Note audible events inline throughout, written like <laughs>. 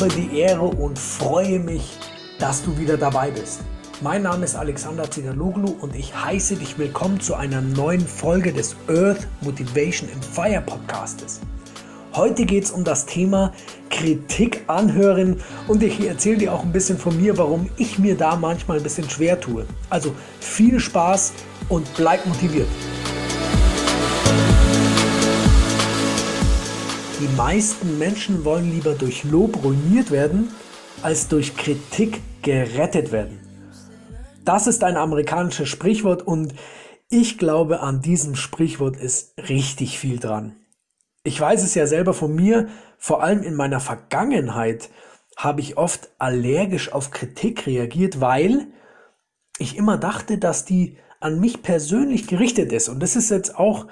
habe die Ehre und freue mich, dass du wieder dabei bist. Mein Name ist Alexander Zigaloglu und ich heiße dich willkommen zu einer neuen Folge des Earth Motivation and Fire Podcastes. Heute geht es um das Thema Kritik anhören und ich erzähle dir auch ein bisschen von mir, warum ich mir da manchmal ein bisschen schwer tue. Also viel Spaß und bleib motiviert. Die meisten Menschen wollen lieber durch Lob ruiniert werden, als durch Kritik gerettet werden. Das ist ein amerikanisches Sprichwort und ich glaube, an diesem Sprichwort ist richtig viel dran. Ich weiß es ja selber von mir, vor allem in meiner Vergangenheit habe ich oft allergisch auf Kritik reagiert, weil ich immer dachte, dass die an mich persönlich gerichtet ist. Und das ist jetzt auch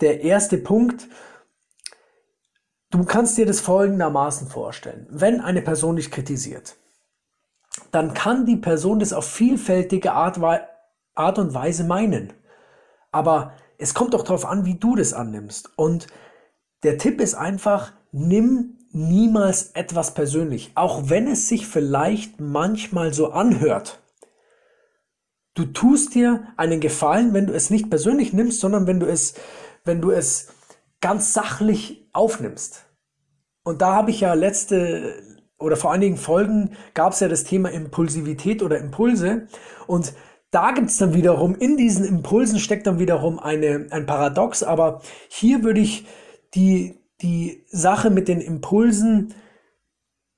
der erste Punkt, Du kannst dir das folgendermaßen vorstellen. Wenn eine Person dich kritisiert, dann kann die Person das auf vielfältige Art, Art und Weise meinen. Aber es kommt doch darauf an, wie du das annimmst. Und der Tipp ist einfach, nimm niemals etwas persönlich, auch wenn es sich vielleicht manchmal so anhört. Du tust dir einen Gefallen, wenn du es nicht persönlich nimmst, sondern wenn du es, wenn du es ganz sachlich aufnimmst. Und da habe ich ja letzte oder vor einigen Folgen gab es ja das Thema Impulsivität oder Impulse. Und da gibt es dann wiederum, in diesen Impulsen steckt dann wiederum eine, ein Paradox. Aber hier würde ich die, die Sache mit den Impulsen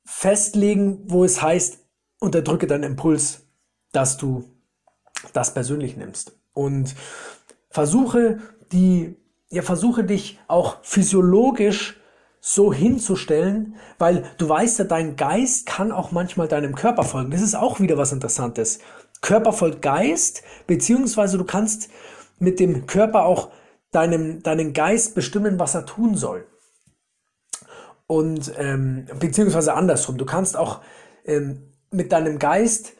festlegen, wo es heißt, unterdrücke deinen Impuls, dass du das persönlich nimmst. Und versuche die ja, versuche dich auch physiologisch so hinzustellen, weil du weißt ja, dein Geist kann auch manchmal deinem Körper folgen. Das ist auch wieder was Interessantes. Körper folgt Geist, beziehungsweise du kannst mit dem Körper auch deinem, deinen Geist bestimmen, was er tun soll. Und ähm, beziehungsweise andersrum. Du kannst auch ähm, mit deinem Geist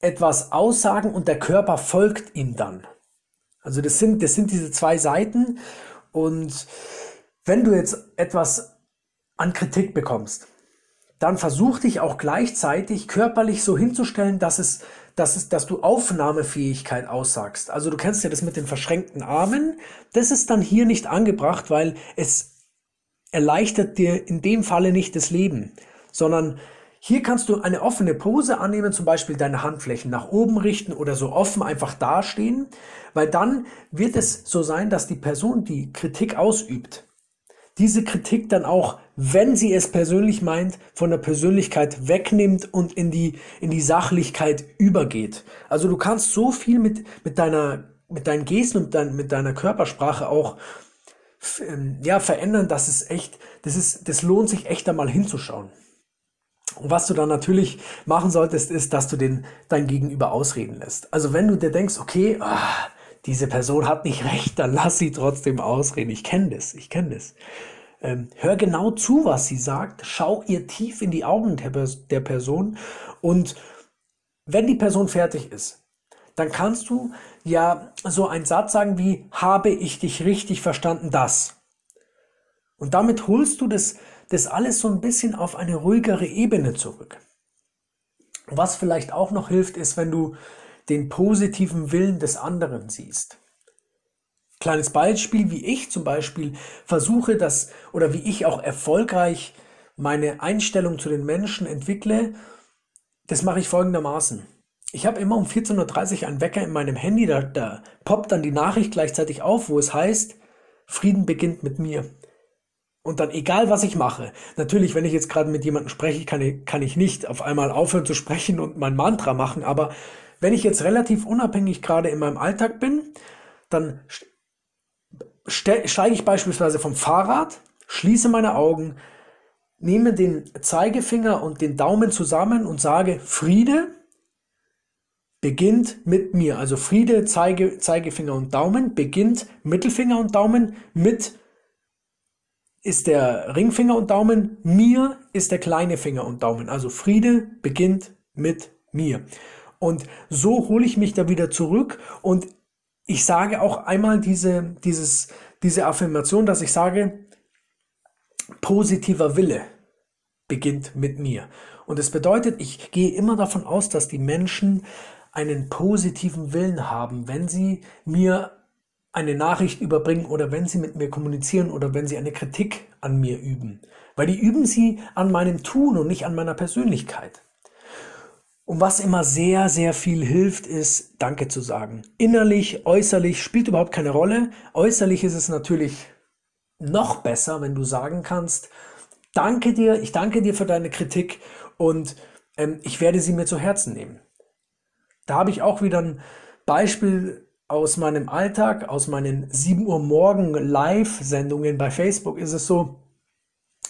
etwas aussagen und der Körper folgt ihm dann. Also das sind, das sind diese zwei Seiten. Und wenn du jetzt etwas an Kritik bekommst, dann versuch dich auch gleichzeitig körperlich so hinzustellen, dass es, dass es, dass du Aufnahmefähigkeit aussagst. Also du kennst ja das mit den verschränkten Armen. Das ist dann hier nicht angebracht, weil es erleichtert dir in dem Falle nicht das Leben, sondern hier kannst du eine offene Pose annehmen, zum Beispiel deine Handflächen nach oben richten oder so offen einfach dastehen, weil dann wird es so sein, dass die Person, die Kritik ausübt, diese Kritik dann auch, wenn sie es persönlich meint, von der Persönlichkeit wegnimmt und in die, in die Sachlichkeit übergeht. Also du kannst so viel mit, mit deiner, mit deinen Gesten und dein, mit deiner Körpersprache auch ähm, ja, verändern, dass es echt, das ist, das lohnt sich echt einmal hinzuschauen. Und was du dann natürlich machen solltest, ist, dass du den dein Gegenüber ausreden lässt. Also wenn du dir denkst, okay, ah, diese Person hat nicht recht, dann lass sie trotzdem ausreden. Ich kenne das, ich kenne das. Ähm, hör genau zu, was sie sagt. Schau ihr tief in die Augen der, der Person. Und wenn die Person fertig ist, dann kannst du ja so einen Satz sagen wie, habe ich dich richtig verstanden, das. Und damit holst du das, das alles so ein bisschen auf eine ruhigere Ebene zurück. Was vielleicht auch noch hilft, ist, wenn du den positiven Willen des anderen siehst. Kleines Beispiel, wie ich zum Beispiel versuche, das oder wie ich auch erfolgreich meine Einstellung zu den Menschen entwickle, das mache ich folgendermaßen. Ich habe immer um 14.30 Uhr einen Wecker in meinem Handy, da, da poppt dann die Nachricht gleichzeitig auf, wo es heißt, Frieden beginnt mit mir. Und dann egal, was ich mache. Natürlich, wenn ich jetzt gerade mit jemandem spreche, kann ich, kann ich nicht auf einmal aufhören zu sprechen und mein Mantra machen. Aber wenn ich jetzt relativ unabhängig gerade in meinem Alltag bin, dann steige ich beispielsweise vom Fahrrad, schließe meine Augen, nehme den Zeigefinger und den Daumen zusammen und sage, Friede beginnt mit mir. Also Friede, Zeige, Zeigefinger und Daumen beginnt Mittelfinger und Daumen mit ist der Ringfinger und Daumen, mir ist der kleine Finger und Daumen. Also Friede beginnt mit mir. Und so hole ich mich da wieder zurück und ich sage auch einmal diese, dieses, diese Affirmation, dass ich sage, positiver Wille. beginnt mit mir. Und es bedeutet, ich gehe immer davon aus, dass die Menschen einen positiven Willen haben, wenn sie mir eine Nachricht überbringen oder wenn sie mit mir kommunizieren oder wenn sie eine Kritik an mir üben. Weil die üben sie an meinem Tun und nicht an meiner Persönlichkeit. Und was immer sehr, sehr viel hilft, ist Danke zu sagen. Innerlich, äußerlich spielt überhaupt keine Rolle. Äußerlich ist es natürlich noch besser, wenn du sagen kannst, danke dir, ich danke dir für deine Kritik und ähm, ich werde sie mir zu Herzen nehmen. Da habe ich auch wieder ein Beispiel aus meinem Alltag, aus meinen 7 Uhr morgen Live-Sendungen bei Facebook ist es so,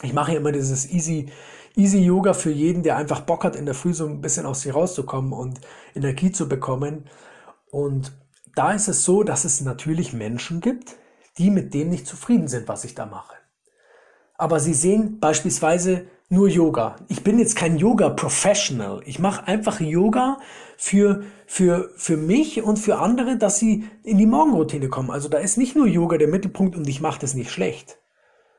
ich mache immer dieses Easy, Easy Yoga für jeden, der einfach Bock hat, in der Früh so ein bisschen aus sich rauszukommen und Energie zu bekommen. Und da ist es so, dass es natürlich Menschen gibt, die mit dem nicht zufrieden sind, was ich da mache. Aber sie sehen beispielsweise nur Yoga. Ich bin jetzt kein Yoga-Professional. Ich mache einfach Yoga für, für, für mich und für andere, dass sie in die Morgenroutine kommen. Also da ist nicht nur Yoga der Mittelpunkt und ich mache das nicht schlecht.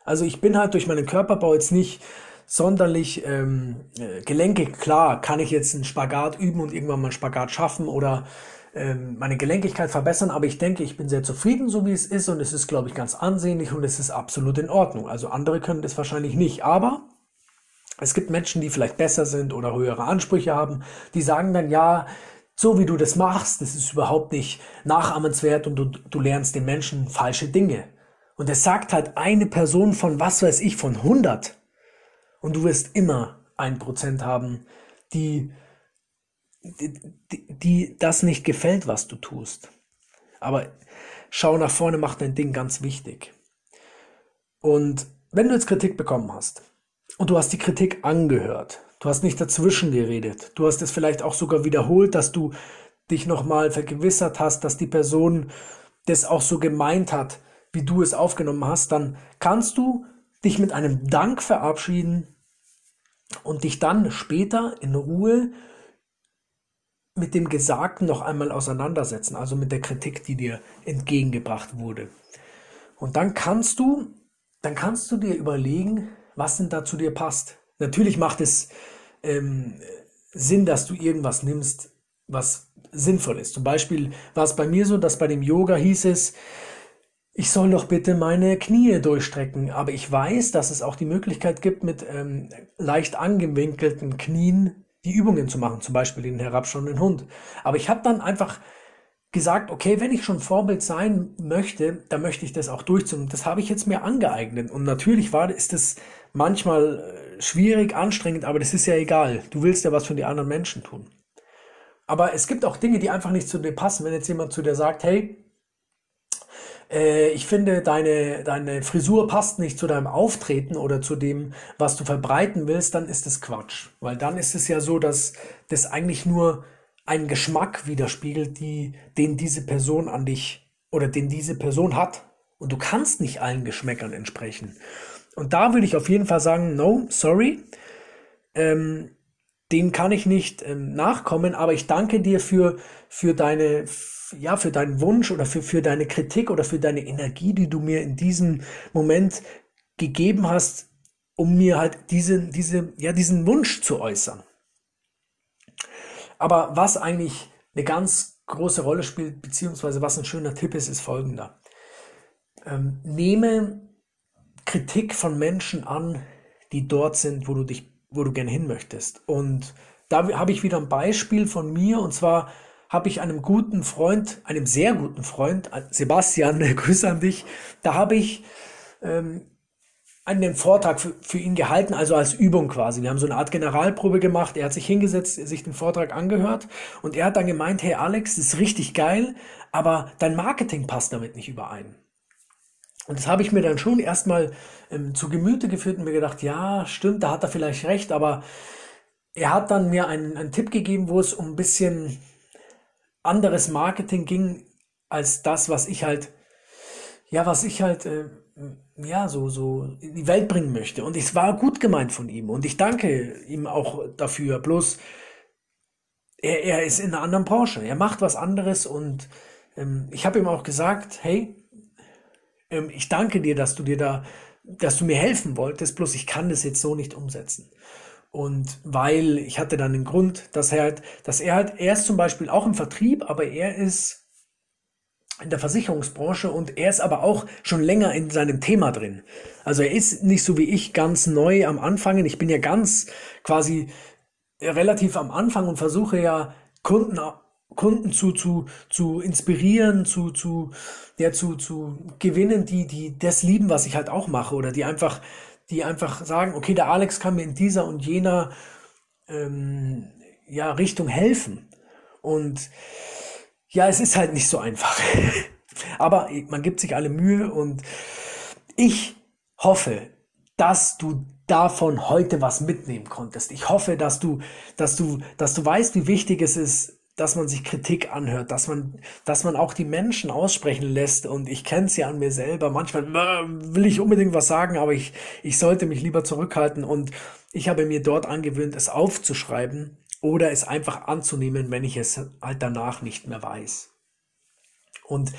Also ich bin halt durch meinen Körperbau jetzt nicht sonderlich ähm, äh, gelenkig. Klar, kann ich jetzt einen Spagat üben und irgendwann mal einen Spagat schaffen oder ähm, meine Gelenkigkeit verbessern, aber ich denke, ich bin sehr zufrieden, so wie es ist und es ist, glaube ich, ganz ansehnlich und es ist absolut in Ordnung. Also andere können das wahrscheinlich nicht, aber es gibt Menschen, die vielleicht besser sind oder höhere Ansprüche haben, die sagen dann, ja, so wie du das machst, das ist überhaupt nicht nachahmenswert und du, du lernst den Menschen falsche Dinge. Und es sagt halt eine Person von, was weiß ich, von 100. Und du wirst immer ein Prozent haben, die, die, die das nicht gefällt, was du tust. Aber schau nach vorne, mach dein Ding ganz wichtig. Und wenn du jetzt Kritik bekommen hast, und du hast die Kritik angehört. Du hast nicht dazwischen geredet. Du hast es vielleicht auch sogar wiederholt, dass du dich nochmal vergewissert hast, dass die Person das auch so gemeint hat, wie du es aufgenommen hast. Dann kannst du dich mit einem Dank verabschieden und dich dann später in Ruhe mit dem Gesagten noch einmal auseinandersetzen, also mit der Kritik, die dir entgegengebracht wurde. Und dann kannst du, dann kannst du dir überlegen, was denn da zu dir passt. Natürlich macht es ähm, Sinn, dass du irgendwas nimmst, was sinnvoll ist. Zum Beispiel war es bei mir so, dass bei dem Yoga hieß es, ich soll doch bitte meine Knie durchstrecken. Aber ich weiß, dass es auch die Möglichkeit gibt, mit ähm, leicht angewinkelten Knien die Übungen zu machen, zum Beispiel den herabschauenden Hund. Aber ich habe dann einfach gesagt, okay, wenn ich schon Vorbild sein möchte, dann möchte ich das auch durchziehen. Das habe ich jetzt mir angeeignet. Und natürlich war, ist das manchmal äh, schwierig, anstrengend, aber das ist ja egal. Du willst ja was für die anderen Menschen tun. Aber es gibt auch Dinge, die einfach nicht zu dir passen. Wenn jetzt jemand zu dir sagt, hey, äh, ich finde, deine, deine Frisur passt nicht zu deinem Auftreten oder zu dem, was du verbreiten willst, dann ist das Quatsch. Weil dann ist es ja so, dass das eigentlich nur einen Geschmack widerspiegelt, die, den diese Person an dich oder den diese Person hat. Und du kannst nicht allen Geschmäckern entsprechen. Und da würde ich auf jeden Fall sagen, no, sorry, ähm, dem kann ich nicht ähm, nachkommen, aber ich danke dir für, für deine, ja, für deinen Wunsch oder für, für deine Kritik oder für deine Energie, die du mir in diesem Moment gegeben hast, um mir halt diese, diese, ja, diesen Wunsch zu äußern. Aber was eigentlich eine ganz große Rolle spielt, beziehungsweise was ein schöner Tipp ist, ist folgender. Ähm, nehme Kritik von Menschen an, die dort sind, wo du dich, wo du gerne hin möchtest. Und da habe ich wieder ein Beispiel von mir und zwar habe ich einem guten Freund, einem sehr guten Freund, Sebastian, <laughs> Grüße an dich, da habe ich ähm, einen Vortrag für, für ihn gehalten, also als Übung quasi. Wir haben so eine Art Generalprobe gemacht. Er hat sich hingesetzt, sich den Vortrag angehört und er hat dann gemeint, hey Alex, das ist richtig geil, aber dein Marketing passt damit nicht überein. Und das habe ich mir dann schon erstmal ähm, zu Gemüte geführt und mir gedacht, ja, stimmt, da hat er vielleicht recht, aber er hat dann mir einen, einen Tipp gegeben, wo es um ein bisschen anderes Marketing ging, als das, was ich halt, ja, was ich halt, äh, ja, so, so in die Welt bringen möchte. Und es war gut gemeint von ihm. Und ich danke ihm auch dafür. Bloß, er, er ist in einer anderen Branche. Er macht was anderes und ähm, ich habe ihm auch gesagt, hey, ähm, ich danke dir, dass du dir da dass du mir helfen wolltest, bloß ich kann das jetzt so nicht umsetzen. Und weil ich hatte dann den Grund, dass er halt, dass er halt, er ist zum Beispiel auch im Vertrieb, aber er ist in der Versicherungsbranche und er ist aber auch schon länger in seinem Thema drin. Also er ist nicht so wie ich ganz neu am Anfang. Ich bin ja ganz quasi relativ am Anfang und versuche ja Kunden Kunden zu, zu, zu inspirieren, zu, zu, ja, zu, zu gewinnen, die, die das lieben, was ich halt auch mache, oder die einfach, die einfach sagen, okay, der Alex kann mir in dieser und jener ähm, ja, Richtung helfen. Und ja, es ist halt nicht so einfach. <laughs> Aber man gibt sich alle Mühe und ich hoffe, dass du davon heute was mitnehmen konntest. Ich hoffe, dass du, dass du, dass du weißt, wie wichtig es ist, dass man sich Kritik anhört, dass man, dass man auch die Menschen aussprechen lässt. Und ich kenne es ja an mir selber. Manchmal äh, will ich unbedingt was sagen, aber ich, ich sollte mich lieber zurückhalten. Und ich habe mir dort angewöhnt, es aufzuschreiben oder es einfach anzunehmen, wenn ich es halt danach nicht mehr weiß. Und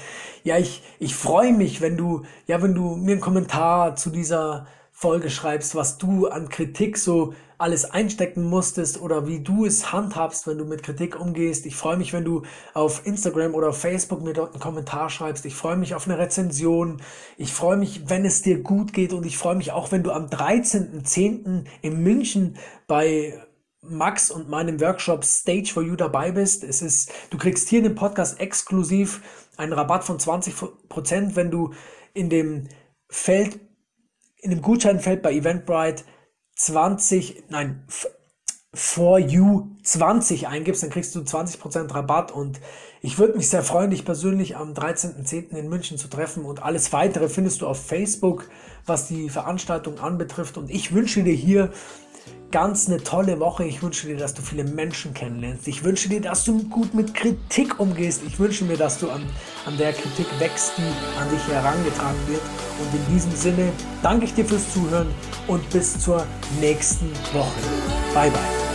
ja, ich, ich freue mich, wenn du, ja, wenn du mir einen Kommentar zu dieser Folge schreibst, was du an Kritik so alles einstecken musstest oder wie du es handhabst, wenn du mit Kritik umgehst. Ich freue mich, wenn du auf Instagram oder auf Facebook mir dort einen Kommentar schreibst. Ich freue mich auf eine Rezension. Ich freue mich, wenn es dir gut geht und ich freue mich auch, wenn du am 13.10. in München bei Max und meinem Workshop Stage for You dabei bist. Es ist, du kriegst hier in dem Podcast exklusiv einen Rabatt von 20%, wenn du in dem Feld in dem Gutscheinfeld bei Eventbrite 20, nein, for you 20 eingibst, dann kriegst du 20% Rabatt und ich würde mich sehr freuen, dich persönlich am 13.10. in München zu treffen und alles weitere findest du auf Facebook, was die Veranstaltung anbetrifft und ich wünsche dir hier ganz eine tolle Woche. Ich wünsche dir, dass du viele Menschen kennenlernst. Ich wünsche dir, dass du gut mit Kritik umgehst. Ich wünsche mir, dass du an, an der Kritik wächst, die an dich herangetragen wird. Und in diesem Sinne danke ich dir fürs Zuhören und bis zur nächsten Woche. Bye bye.